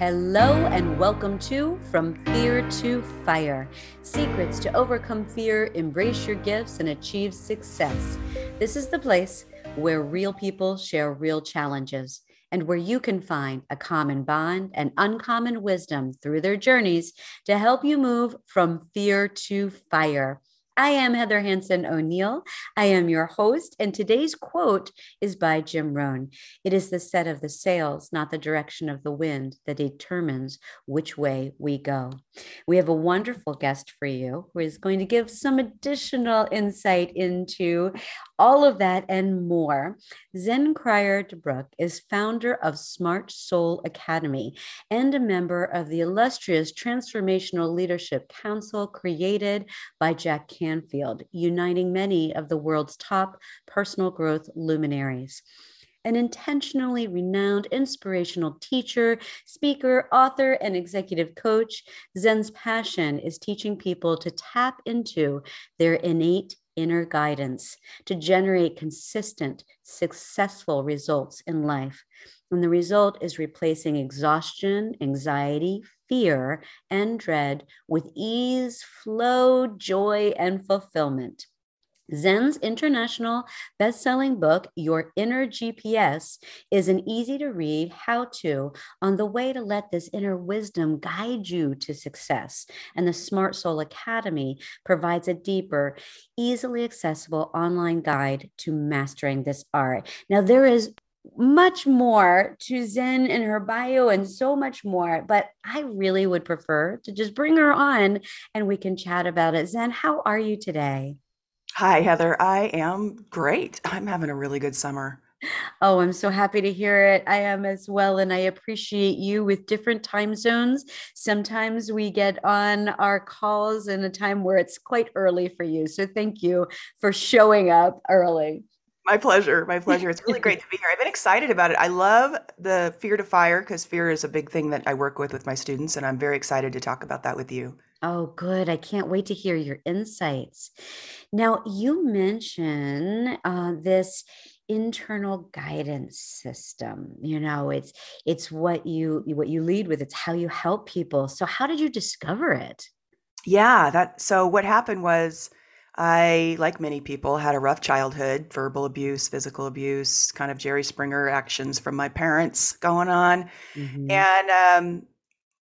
Hello, and welcome to From Fear to Fire Secrets to Overcome Fear, Embrace Your Gifts, and Achieve Success. This is the place where real people share real challenges and where you can find a common bond and uncommon wisdom through their journeys to help you move from fear to fire. I am Heather Hanson O'Neill. I am your host, and today's quote is by Jim Rohn. It is the set of the sails, not the direction of the wind, that determines which way we go. We have a wonderful guest for you who is going to give some additional insight into all of that and more. Zen Cryar DeBrücke is founder of Smart Soul Academy and a member of the illustrious Transformational Leadership Council created by Jack Canfield, uniting many of the world's top personal growth luminaries an intentionally renowned inspirational teacher, speaker, author, and executive coach, Zen's passion is teaching people to tap into their innate inner guidance to generate consistent, successful results in life. And the result is replacing exhaustion, anxiety, fear, and dread with ease, flow, joy, and fulfillment. Zen's international best-selling book, Your Inner GPS, is an easy-to-read how-to on the way to let this inner wisdom guide you to success. And the Smart Soul Academy provides a deeper, easily accessible online guide to mastering this art. Now, there is much more to Zen in her bio and so much more, but I really would prefer to just bring her on and we can chat about it. Zen, how are you today? Hi, Heather. I am great. I'm having a really good summer. Oh, I'm so happy to hear it. I am as well. And I appreciate you with different time zones. Sometimes we get on our calls in a time where it's quite early for you. So thank you for showing up early. My pleasure. My pleasure. It's really great to be here. I've been excited about it. I love the fear to fire because fear is a big thing that I work with with my students. And I'm very excited to talk about that with you. Oh, good. I can't wait to hear your insights. Now, you mention uh, this internal guidance system you know it's it's what you what you lead with it's how you help people so how did you discover it yeah that so what happened was i like many people had a rough childhood verbal abuse physical abuse kind of jerry springer actions from my parents going on mm-hmm. and um,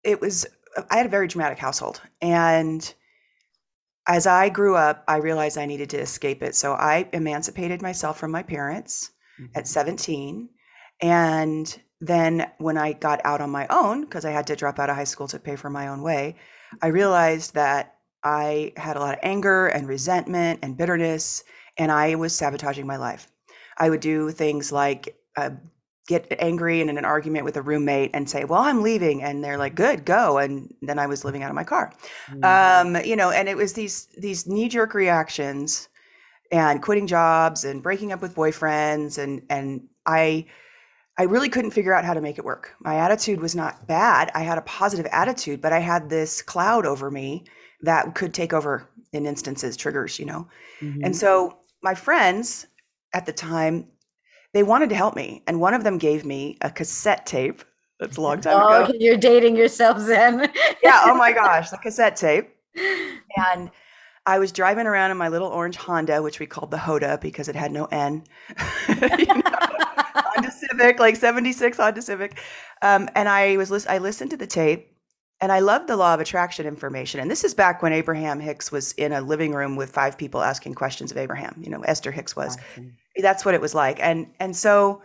it was I had a very dramatic household. And as I grew up, I realized I needed to escape it. So I emancipated myself from my parents mm-hmm. at 17. And then when I got out on my own, because I had to drop out of high school to pay for my own way, I realized that I had a lot of anger and resentment and bitterness, and I was sabotaging my life. I would do things like uh, get angry and in an argument with a roommate and say, "Well, I'm leaving," and they're like, "Good, go." And then I was living out of my car, mm-hmm. um, you know. And it was these these knee jerk reactions, and quitting jobs and breaking up with boyfriends, and and I. I really couldn't figure out how to make it work. My attitude was not bad. I had a positive attitude, but I had this cloud over me that could take over in instances, triggers, you know. Mm-hmm. And so my friends at the time they wanted to help me, and one of them gave me a cassette tape. That's a long time oh, ago. You're dating yourself, Zen. yeah. Oh my gosh, the cassette tape. And I was driving around in my little orange Honda, which we called the Hoda because it had no N. you know, Honda Civic, like '76 Honda Civic, um, and I was I listened to the tape, and I love the law of attraction information. And this is back when Abraham Hicks was in a living room with five people asking questions of Abraham. You know, Esther Hicks was. Awesome. That's what it was like. And and so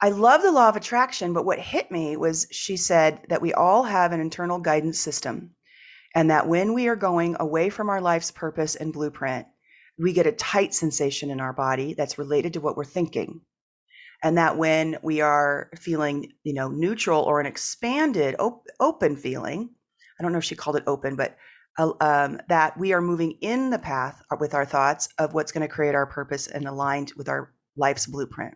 I love the law of attraction, but what hit me was she said that we all have an internal guidance system. And that when we are going away from our life's purpose and blueprint, we get a tight sensation in our body that's related to what we're thinking and that when we are feeling you know neutral or an expanded op- open feeling i don't know if she called it open but uh, um, that we are moving in the path with our thoughts of what's going to create our purpose and aligned with our life's blueprint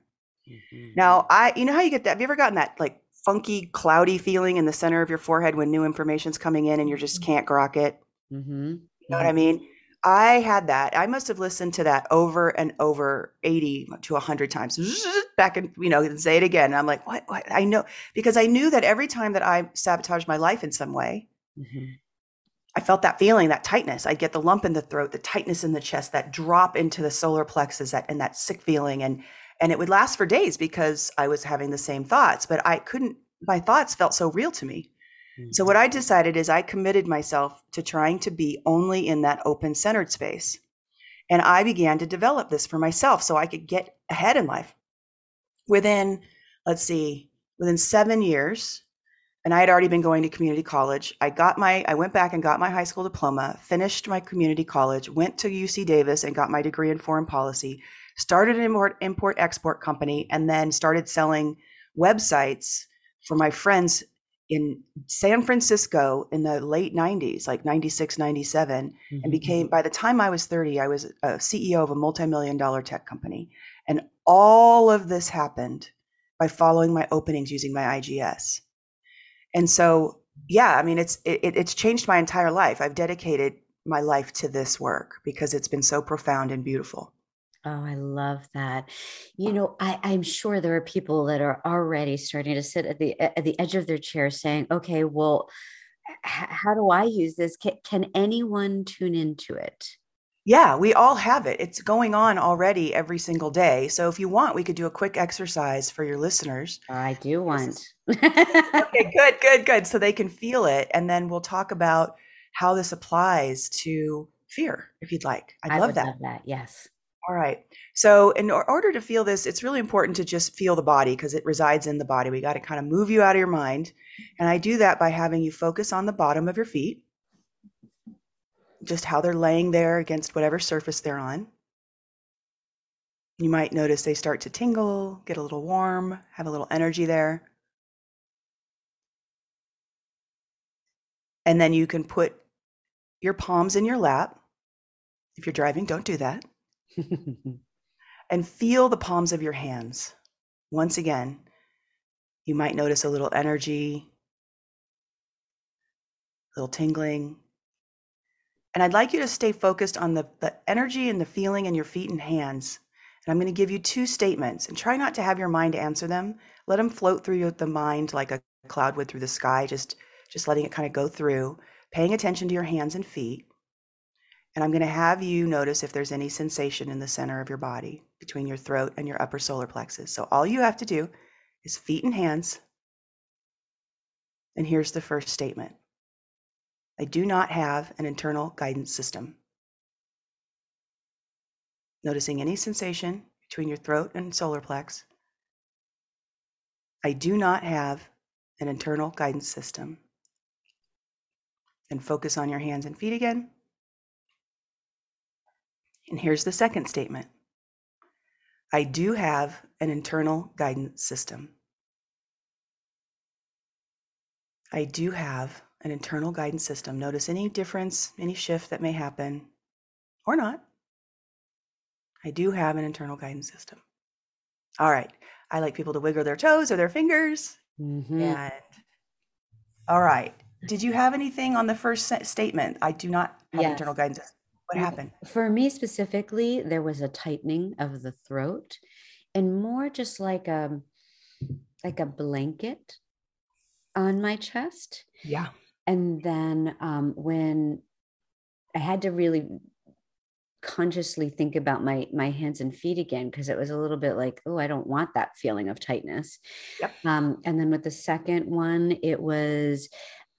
mm-hmm. now i you know how you get that have you ever gotten that like funky cloudy feeling in the center of your forehead when new information's coming in and you just mm-hmm. can't grok it mm-hmm. you know what i mean I had that. I must have listened to that over and over 80 to 100 times. Back and, you know, say it again. And I'm like, what, what? I know, because I knew that every time that I sabotaged my life in some way, mm-hmm. I felt that feeling, that tightness. I'd get the lump in the throat, the tightness in the chest, that drop into the solar plexus, that and that sick feeling. And and it would last for days because I was having the same thoughts, but I couldn't, my thoughts felt so real to me. So, mm-hmm. what I decided is I committed myself to trying to be only in that open centered space. And I began to develop this for myself so I could get ahead in life. Within, let's see, within seven years, and I had already been going to community college. I got my, I went back and got my high school diploma, finished my community college, went to UC Davis and got my degree in foreign policy, started an import, import export company, and then started selling websites for my friends in San Francisco in the late 90s, like 96, 97, mm-hmm. and became, by the time I was 30, I was a CEO of a multi million dollar tech company. And all of this happened by following my openings using my IGS. And so, yeah, I mean, it's, it, it's changed my entire life. I've dedicated my life to this work because it's been so profound and beautiful. Oh, I love that. You know, I, I'm sure there are people that are already starting to sit at the at the edge of their chair saying, okay, well, h- how do I use this? Can, can anyone tune into it? Yeah, we all have it. It's going on already every single day. So if you want, we could do a quick exercise for your listeners. I do want. okay, good, good, good. So they can feel it. And then we'll talk about how this applies to fear, if you'd like. I'd I love that. Love that. Yes. All right. So, in order to feel this, it's really important to just feel the body because it resides in the body. We got to kind of move you out of your mind. And I do that by having you focus on the bottom of your feet, just how they're laying there against whatever surface they're on. You might notice they start to tingle, get a little warm, have a little energy there. And then you can put your palms in your lap. If you're driving, don't do that. and feel the palms of your hands. Once again, you might notice a little energy, a little tingling. And I'd like you to stay focused on the, the energy and the feeling in your feet and hands. And I'm going to give you two statements and try not to have your mind answer them. Let them float through the mind like a cloud would through the sky, just, just letting it kind of go through, paying attention to your hands and feet. And I'm going to have you notice if there's any sensation in the center of your body between your throat and your upper solar plexus. So all you have to do is feet and hands. And here's the first statement I do not have an internal guidance system. Noticing any sensation between your throat and solar plex. I do not have an internal guidance system. And focus on your hands and feet again. And here's the second statement I do have an internal guidance system. I do have an internal guidance system. Notice any difference, any shift that may happen or not. I do have an internal guidance system. All right. I like people to wiggle their toes or their fingers. Mm-hmm. And all right. Did you have anything on the first statement? I do not have yes. internal guidance. What happened? For me specifically, there was a tightening of the throat and more just like a like a blanket on my chest. Yeah. And then um, when I had to really consciously think about my my hands and feet again because it was a little bit like oh i don't want that feeling of tightness yep. um, and then with the second one it was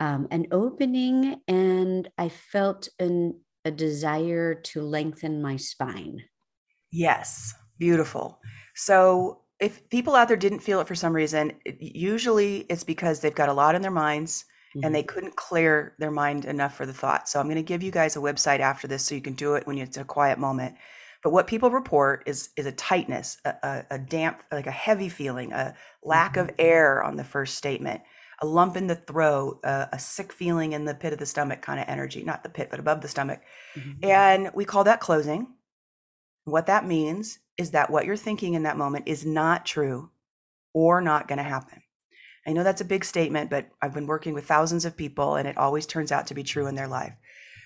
um, an opening and i felt an a desire to lengthen my spine. Yes, beautiful. So, if people out there didn't feel it for some reason, usually it's because they've got a lot in their minds mm-hmm. and they mm-hmm. couldn't clear their mind enough for the thought. So, I'm going to give you guys a website after this so you can do it when it's a quiet moment. But what people report is is a tightness, a, a, a damp, like a heavy feeling, a lack mm-hmm. of air on the first statement a lump in the throat, uh, a sick feeling in the pit of the stomach kind of energy, not the pit, but above the stomach. Mm-hmm. And we call that closing. What that means is that what you're thinking in that moment is not true or not going to happen. I know that's a big statement, but I've been working with thousands of people and it always turns out to be true in their life.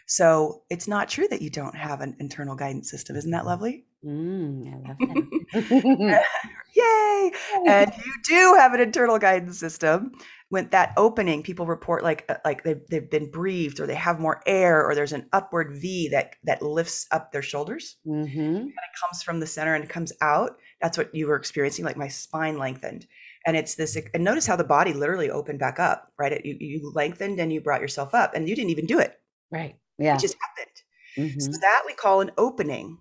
So it's not true that you don't have an internal guidance system. Isn't that lovely? Mm, I love that. Yay! And you do have an internal guidance system. When that opening, people report like uh, like they've, they've been breathed, or they have more air, or there's an upward V that that lifts up their shoulders. mm-hmm. And it comes from the center and comes out. That's what you were experiencing. Like my spine lengthened, and it's this. And notice how the body literally opened back up. Right? It, you, you lengthened and you brought yourself up, and you didn't even do it. Right. Yeah. It just happened. Mhm. So that we call an opening.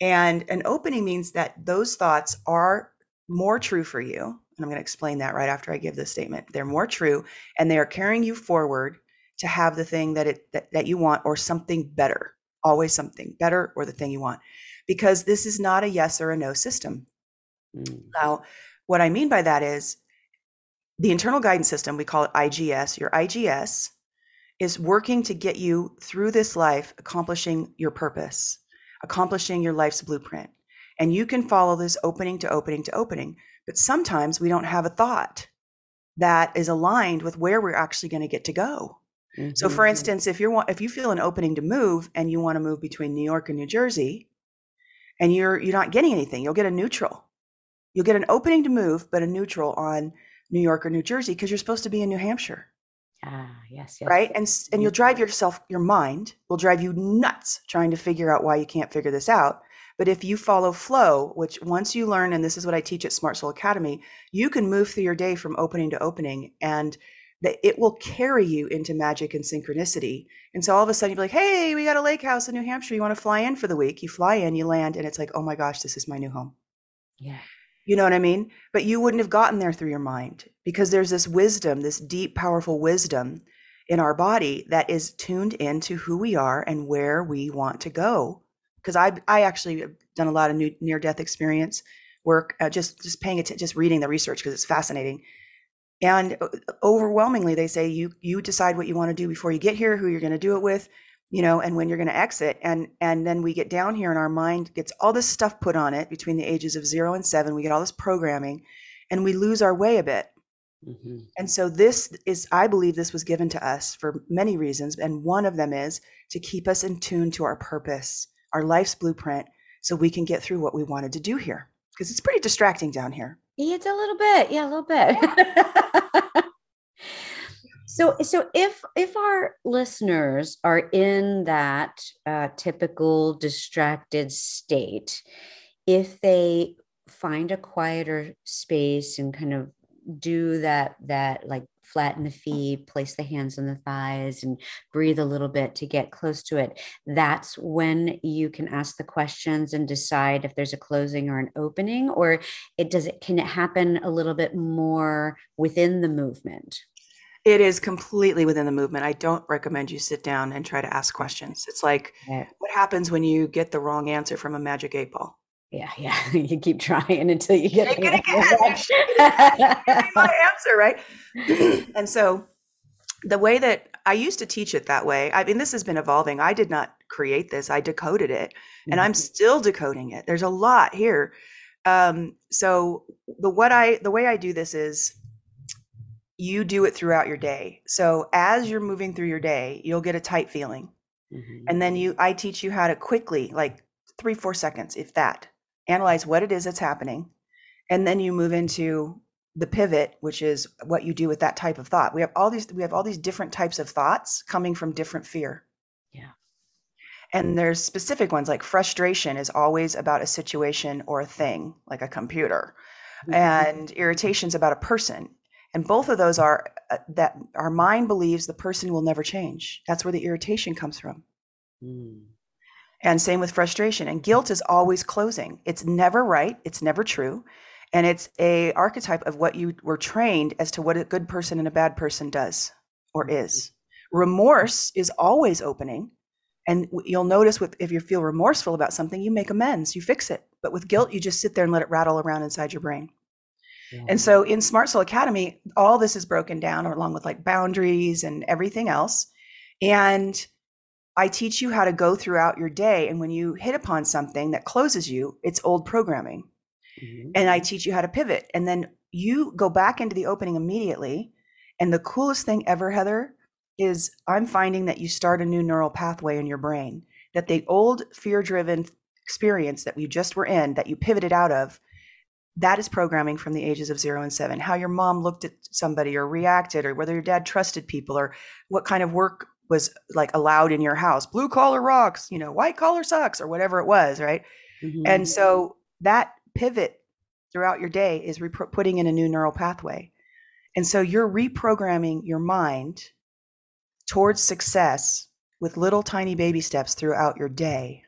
And an opening means that those thoughts are more true for you. And I'm going to explain that right after I give this statement. They're more true and they are carrying you forward to have the thing that it that, that you want or something better. Always something better or the thing you want. Because this is not a yes or a no system. Mm. Now, what I mean by that is the internal guidance system, we call it IGS. Your IGS is working to get you through this life, accomplishing your purpose, accomplishing your life's blueprint. And you can follow this opening to opening to opening. But sometimes we don't have a thought that is aligned with where we're actually going to get to go. So, for Mhm. instance, if you're if you feel an opening to move and you want to move between New York and New Jersey, and you're you're not getting anything, you'll get a neutral. You'll get an opening to move, but a neutral on New York or New Jersey because you're supposed to be in New Hampshire, Ah, yes, yes. right? And and you'll drive yourself, your mind will drive you nuts trying to figure out why you can't figure this out. But if you follow flow, which once you learn, and this is what I teach at Smart Soul Academy, you can move through your day from opening to opening, and that it will carry you into magic and synchronicity. And so all of a sudden you're like, hey, we got a lake house in New Hampshire. You want to fly in for the week? You fly in, you land, and it's like, oh my gosh, this is my new home. Yeah. You know what I mean? But you wouldn't have gotten there through your mind because there's this wisdom, this deep, powerful wisdom in our body that is tuned into who we are and where we want to go. Because I, I actually have done a lot of near-death experience work, uh, just just paying attention, just reading the research because it's fascinating. And uh, overwhelmingly, they say you you decide what you want to do before you get here, who you're going to do it with, you know, and when you're going to exit. And and then we get down here, and our mind gets all this stuff put on it between the ages of zero and seven. We get all this programming, and we lose our way a bit. Mhm. And so this is, I believe, this was given to us for many reasons, and one of them is to keep us in tune to our purpose, our life's blueprint, so we can get through what we wanted to do here. Because it's pretty distracting down here. Yeah, It's a little bit. Yeah, a little bit. so so if if our listeners are in that uh, typical distracted state, if they find a quieter space and kind of do that that like flatten the feet place the hands on the thighs and breathe a little bit to get close to it that's when you can ask the questions and decide if there's a closing or an opening or it does it can it happen a little bit more within the movement It is completely within the movement. I don't recommend you sit down and try to ask questions. It's like, yeah what happens when you get the wrong answer from a magic eight ball? Yeah, yeah. you keep trying until you get Shake it the again. answer. Give me my answer, right? and so the way that I used to teach it that way, I mean, this has been evolving. I did not create this, I decoded it, and I'm Mhm. still decoding it. There's a lot here. Um, so the what I the way I do this is you do it throughout your day. So as you're moving through your day, you'll get a tight feeling. Mhm. And then you I teach you how to quickly, like three, four seconds, if that, analyze what it is that's happening. And then you move into the pivot, which is what you do with that type of thought. We have all these we have all these different types of thoughts coming from different fear. Yeah. And there's specific ones like frustration is always about a situation or a thing, like a computer. Mhm. And irritation's about a person. And both of those are uh, that our mind believes the person will never change. That's where the irritation comes from. Mm. And same with frustration. And guilt is always closing. It's never right. It's never true. And it's a archetype of what you were trained as to what a good person and a bad person does or mm-hmm. is. Remorse is always opening. And you'll notice with if you feel remorseful about something, you make amends, you fix it. But with guilt, you just sit there and let it rattle around inside your brain. Yeah. And so in Smart Soul Academy, all this is broken down along with like boundaries and everything else. And I teach you how to go throughout your day. And when you hit upon something that closes you, it's old programming. Mhm. And I teach you how to pivot. And then you go back into the opening immediately. And the coolest thing ever, Heather, is I'm finding that you start a new neural pathway in your brain, that the old fear driven experience that we just were in, that you pivoted out of, that is programming from the ages of zero and seven. How your mom looked at somebody or reacted, or whether your dad trusted people, or what kind of work was like allowed in your house blue collar rocks, you know, white collar sucks, or whatever it was, right? Mm-hmm. And so that pivot throughout your day is re- putting in a new neural pathway. And so you're reprogramming your mind towards success with little tiny baby steps throughout your day.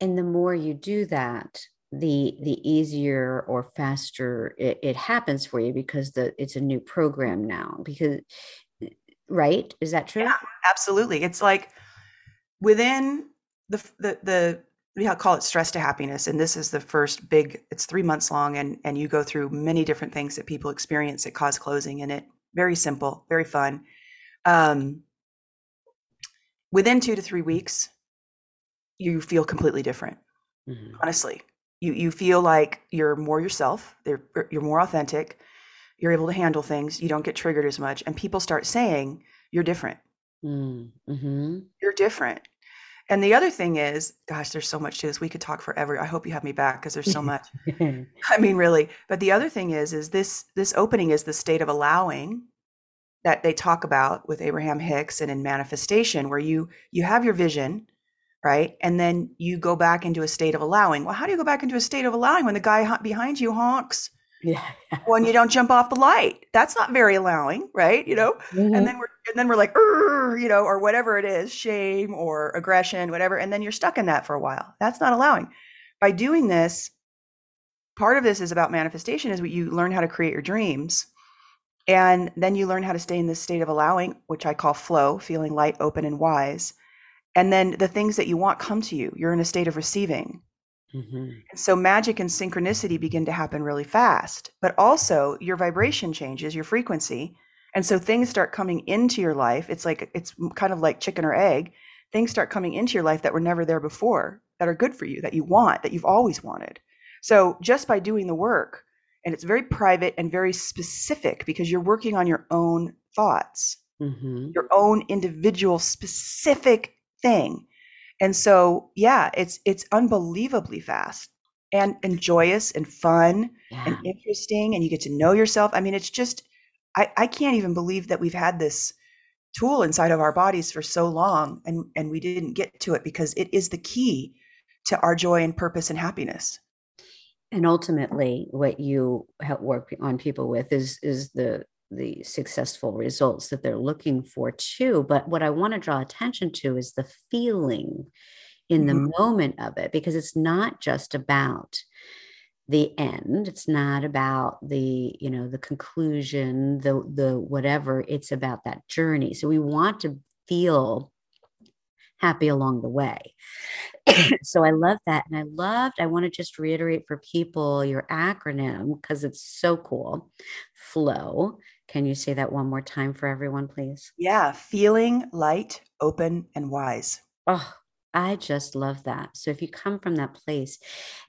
And the more you do that, the the easier or faster it, it happens for you because the it's a new program now. Because right, is that true? Yeah, absolutely. It's like within the the the we call it stress to happiness and this is the first big it's three months long and and you go through many different things that people experience that cause closing in it very simple very fun um, within two to three weeks you feel completely different mm-hmm. honestly you you feel like you're more yourself er, you're more authentic you're able to handle things you don't get triggered as much and people start saying you're different mm, mm-hmm. you're different and the other thing is, gosh, there's so much to this. We could talk forever. I hope you have me back because there's so much. I mean, really. But the other thing is, is this this opening is the state of allowing that they talk about with Abraham Hicks and in manifestation, where you you have your vision, right, and then you go back into a state of allowing. Well, how do you go back into a state of allowing when the guy behind you honks? Yeah. when you don't jump off the light, that's not very allowing, right? You know, mm-hmm. and then we're and then we're like, you know, or whatever it is, shame or aggression, whatever, and then you're stuck in that for a while. That's not allowing. By doing this, part of this is about manifestation. Is what you learn how to create your dreams, and then you learn how to stay in this state of allowing, which I call flow, feeling light, open, and wise. And then the things that you want come to you. You're in a state of receiving Mm-hmm. And so magic and synchronicity begin to happen really fast, but also your vibration changes, your frequency. And so things start coming into your life. It's like, it's kind of like chicken or egg. Things start coming into your life that were never there before, that are good for you, that you want, that you've always wanted. So just by doing the work, and it's very private and very specific because you're working on your own thoughts, mm-hmm. your own individual specific thing and so, yeah, it's it's unbelievably fast and and joyous and fun yeah. and interesting, and you get to know yourself. I mean, it's just I I can't even believe that we've had this tool inside of our bodies for so long and and we didn't get to it because it is the key to our joy and purpose and happiness and ultimately what you help work on people with is is the the successful results that they're looking for too but what i want to draw attention to is the feeling in the mm-hmm. moment of it because it's not just about the end it's not about the you know the conclusion the the whatever it's about that journey so we want to feel happy along the way so I love that. And I loved, I want to just reiterate for people your acronym because it's so cool. Flow. Can you say that one more time for everyone, please? Yeah. Feeling light, open, and wise. Oh, I just love that. So if you come from that place,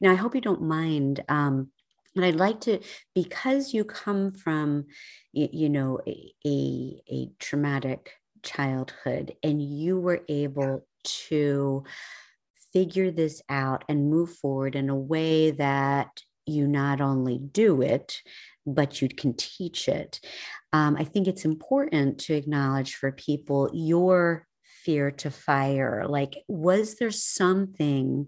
now I hope you don't mind. Um, and I'd like to, because you come from, you know, a, a, a traumatic childhood and you were able to figure this out and move forward in a way that you not only do it, but you can teach it. Um, I think it's important to acknowledge for people your fear to fire. Like, was there something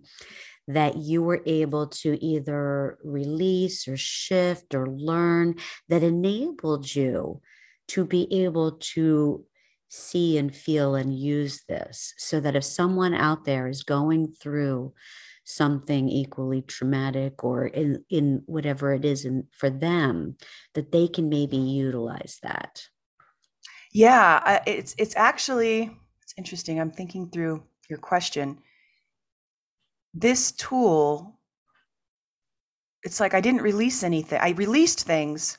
that you were able to either release or shift or learn that enabled you to be able to see and feel and use this so that if someone out there is going through something equally traumatic or in, in whatever it is in, for them that they can maybe utilize that. Yeah it's it's actually it's interesting i'm thinking through your question. This tool it's like i didn't release anything i released things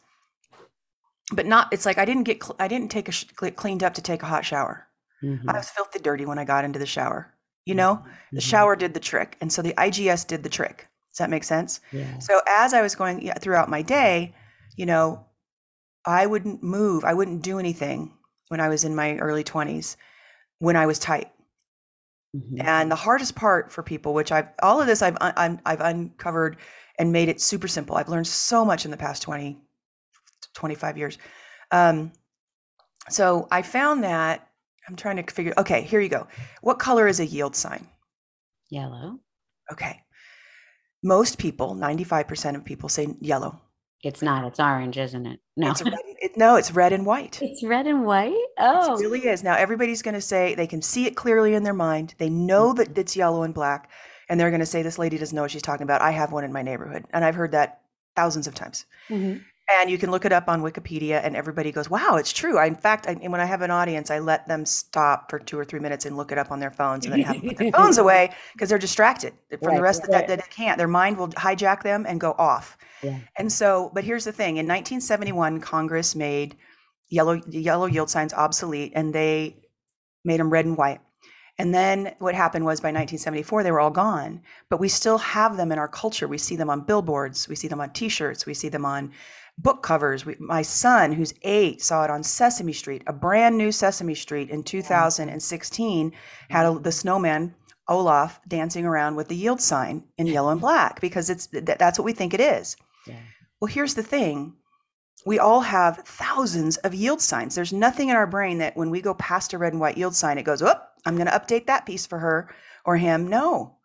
but not it's like i didn't get i didn't take a sh- cleaned up to take a hot shower mm-hmm. i was filthy dirty when i got into the shower you know mm-hmm. the shower did the trick and so the igs did the trick does that make sense yeah. so as i was going throughout my day you know i wouldn't move i wouldn't do anything when I was in my early 20s when I was tight. Mm-hmm. And the hardest part for people, which I've all of this I've i I've uncovered and made it super simple. I've learned so much in the past 20 25 years. Um, so I found that I'm trying to figure okay, here you go. What color is a yield sign? Yellow. Okay. Most people, 95% of people say yellow. It's not. It's orange, isn't it? No. It's red, it, no, it's red and white. It's red and white. Oh, it really is. Now everybody's going to say they can see it clearly in their mind. They know that it's yellow and black, and they're going to say this lady doesn't know what she's talking about. I have one in my neighborhood, and I've heard that thousands of times. Mm-hmm. And you can look it up on Wikipedia, and everybody goes, "Wow, it's true." I, in fact, I, when I have an audience, I let them stop for two or three minutes and look it up on their phones, and then have them put their phones away because they're distracted from right, the rest of that. That they can't. Their mind will hijack them and go off. Yeah. And so, but here's the thing: in 1971, Congress made yellow yellow yield signs obsolete, and they made them red and white. And then what happened was by 1974, they were all gone, but we still have them in our culture. We see them on billboards, we see them on t shirts, we see them on book covers. We, my son, who's eight, saw it on Sesame Street, a brand new Sesame Street in 2016, had a, the snowman Olaf dancing around with the yield sign in yellow and black because it's that's what we think it is. Yeah. Well, here's the thing. We all have thousands of yield signs. There's nothing in our brain that when we go past a red and white yield sign, it goes, oh, I'm going to update that piece for her or him. No,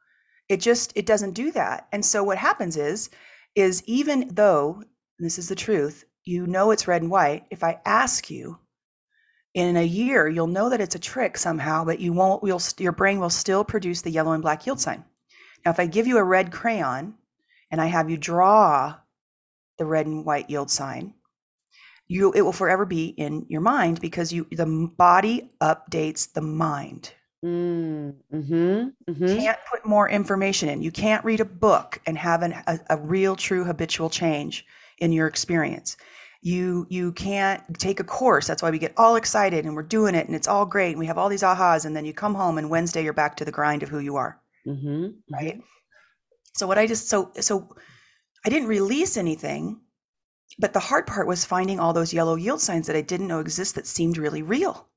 it just, it doesn't do that. And so what happens is, is even though this is the truth, you know it's red and white. If I ask you in a year, you'll know that it's a trick somehow, but you won't, you'll, your brain will still produce the yellow and black yield sign. Now, if I give you a red crayon and I have you draw the red and white yield sign, you it will forever be in your mind because you the body updates the mind. Mm, hmm mm-hmm. Can't put more information in. You can't read a book and have an, a, a real, true habitual change in your experience you you can't take a course that's why we get all excited and we're doing it and it's all great and we have all these ahas and then you come home and wednesday you're back to the grind of who you are mm-hmm. right so what i just so so i didn't release anything but the hard part was finding all those yellow yield signs that i didn't know exist that seemed really real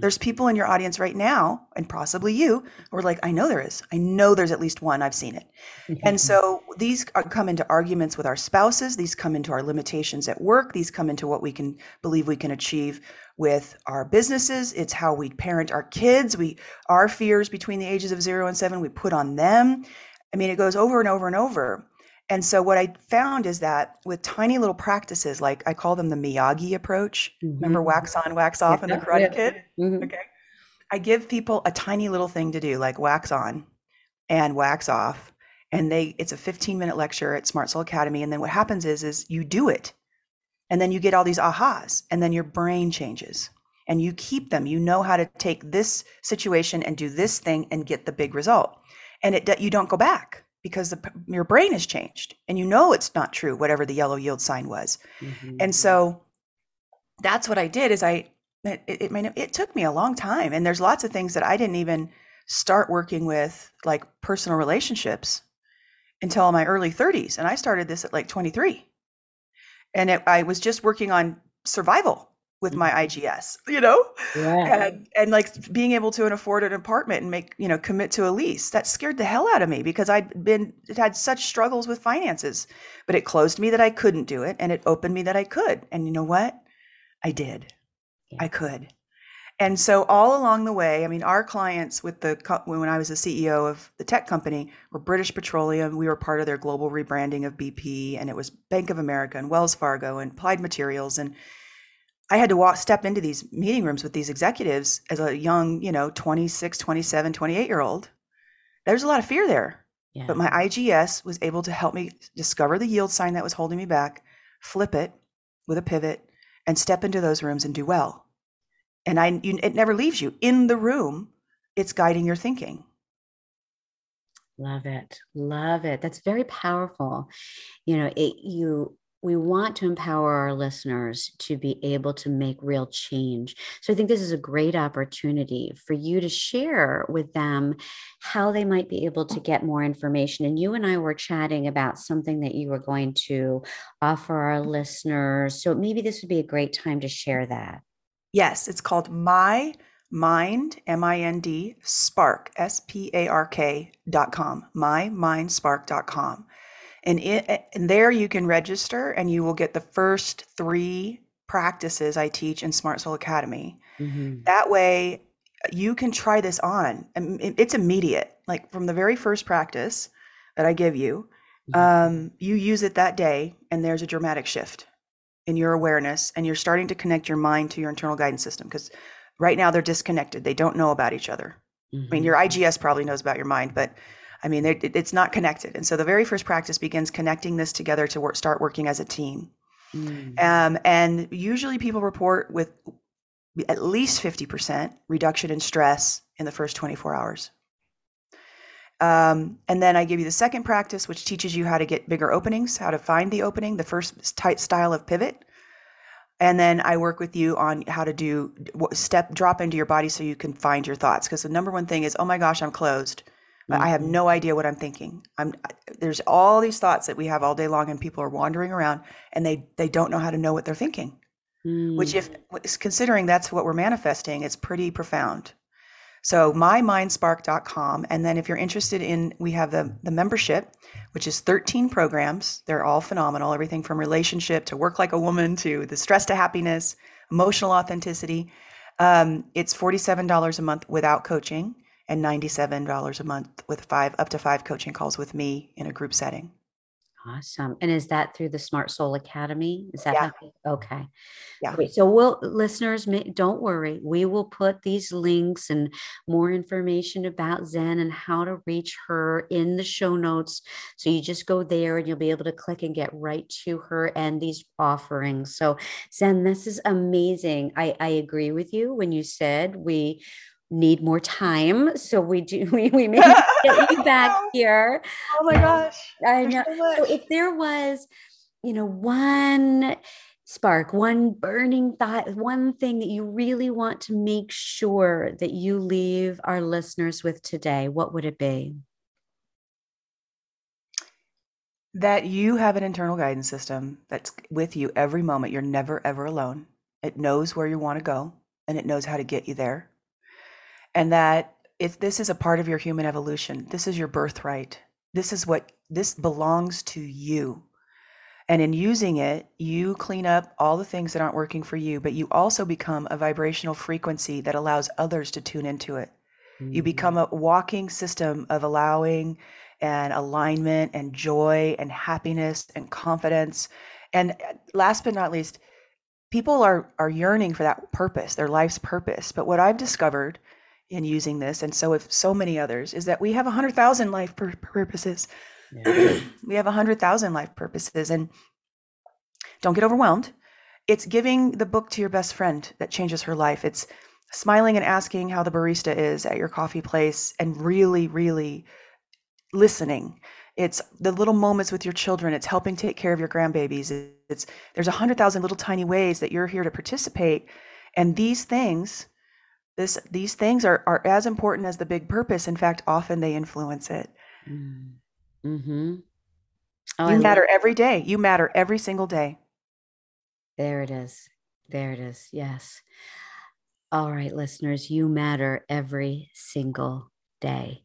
Mm-hmm. there's people in your audience right now, and possibly you, who are like, I know there is. I know there's at least one. I've seen it. Mm-hmm. and so these come into arguments with our spouses. These come into our limitations at work. These come into what we can believe we can achieve with our businesses. It's how we parent our kids. We our fears between the ages of zero and seven, we put on them. I mean, it goes over and over and over. And so what I found is that with tiny little practices, like I call them the Miyagi approach. Mm-hmm. Remember wax on, wax off yeah, in the Karate yeah. Kid? Mm-hmm. Okay. I give people a tiny little thing to do, like wax on and wax off. And they it's a 15 minute lecture at Smart Soul Academy. And then what happens is is you do it. And then you get all these ahas, and then your brain changes. And you keep them. You know how to take this situation and do this thing and get the big result. And it you don't go back because the, your brain has changed and you know it's not true whatever the yellow yield sign was. Mm-hmm. and so that's what i did is i it, it, it, it took me a long time and there's lots of things that i didn't even start working with like personal relationships until my early 30s and i started this at like 23 and it, i was just working on survival with my mm-hmm. IGS, you know, yeah. and and like being able to afford an apartment and make you know commit to a lease that scared the hell out of me because I'd been it had such struggles with finances, but it closed me that I couldn't do it and it opened me that I could, and you know what, I did, yeah. I could, and so all along the way, I mean, our clients with the when I was the CEO of the tech company were British Petroleum. We were part of their global rebranding of BP, and it was Bank of America and Wells Fargo and Applied Materials and I had to walk step into these meeting rooms with these executives as a young, you know, 26, 27, 28 year old. There's a lot of fear there. Yeah. But my IGS was able to help me discover the yield sign that was holding me back, flip it with a pivot, and step into those rooms and do well. And I, you, it never leaves you in the room. It's guiding your thinking. Love it. Love it. That's very powerful. You know, it, you we want to empower our listeners to be able to make real change. So I think this is a great opportunity for you to share with them how they might be able to get more information. And you and I were chatting about something that you were going to offer our listeners. So maybe this would be a great time to share that. Yes, it's called My Mind, M I N D, Spark, S P A R K dot com, mymindspark.com. And, it, and there you can register and you will get the first three practices I teach in Smart Soul Academy. Mm-hmm. That way, you can try this on. It's immediate. Like from the very first practice that I give you, mm-hmm. um, you use it that day, and there's a dramatic shift in your awareness, and you're starting to connect your mind to your internal guidance system because right now they're disconnected. They don't know about each other. Mm-hmm. I mean, your mm-hmm. IGS probably knows about your mind, but I mean, it's not connected. And so the very first practice begins connecting this together to work, start working as a team. Mm. Um, and usually people report with at least 50% reduction in stress in the first 24 hours. Um, and then I give you the second practice, which teaches you how to get bigger openings, how to find the opening, the first tight style of pivot. And then I work with you on how to do step drop into your body so you can find your thoughts. Because the number one thing is, oh my gosh, I'm closed. I have mm-hmm. no idea what I'm thinking. I'm there's all these thoughts that we have all day long, and people are wandering around, and they they don't know how to know what they're thinking. Mm. Which, if considering that's what we're manifesting, it's pretty profound. So mymindspark.com. And then if you're interested in, we have the, the membership, which is 13 programs. They're all phenomenal. Everything from relationship to work like a woman to the stress to happiness, emotional authenticity. Um, it's $47 a month without coaching and $97 a month with five, up to five coaching calls with me in a group setting. Awesome. And is that through the Smart Soul Academy? Is that yeah. how, okay? Yeah. Great. So, we'll listeners, don't worry. We will put these links and more information about Zen and how to reach her in the show notes. So you just go there and you'll be able to click and get right to her and these offerings. So, Zen, this is amazing. I, I agree with you when you said we need more time. So we do we, we may get you back here. Oh my gosh. I know. So, so if there was, you know, one spark, one burning thought, one thing that you really want to make sure that you leave our listeners with today, what would it be? That you have an internal guidance system that's with you every moment. You're never, ever alone. It knows where you want to go and it knows how to get you there and that if this is a part of your human evolution this is your birthright. This is what this belongs to you. And in using it you clean up all the things that aren't working for you but you also become a vibrational frequency that allows others to tune into it. Mm-hmm. you become a walking system of allowing and alignment and joy and happiness and confidence. And uh, last but not least people are are yearning for that purpose their life's purpose. But what i've discovered in using this, and so have so many others, is that we have a hundred thousand life pur- purposes. Yeah. we have a hundred thousand life purposes, and don't get overwhelmed. It's giving the book to your best friend that changes her life. It's smiling and asking how the barista is at your coffee place, and really, really listening. It's the little moments with your children. It's helping take care of your grandbabies. It's there's a hundred thousand little tiny ways that you're here to participate, and these things this these things are are as important as the big purpose. In fact often they influence it. Mm. mm-hmm. oh, you I matter love- every day. You matter every single day. There it is. There it is. Yes. All right listeners you matter every single day.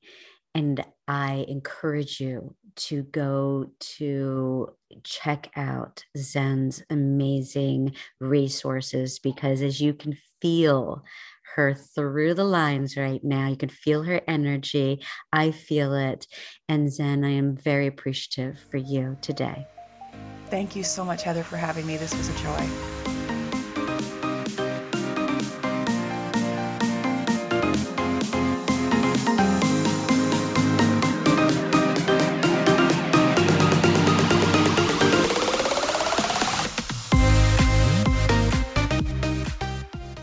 And I encourage you to go to check out Zen's amazing resources because as you can feel her through the lines right now. You can feel her energy. I feel it. And Zen, I am very appreciative for you today. Thank you so much, Heather, for having me. This was a joy.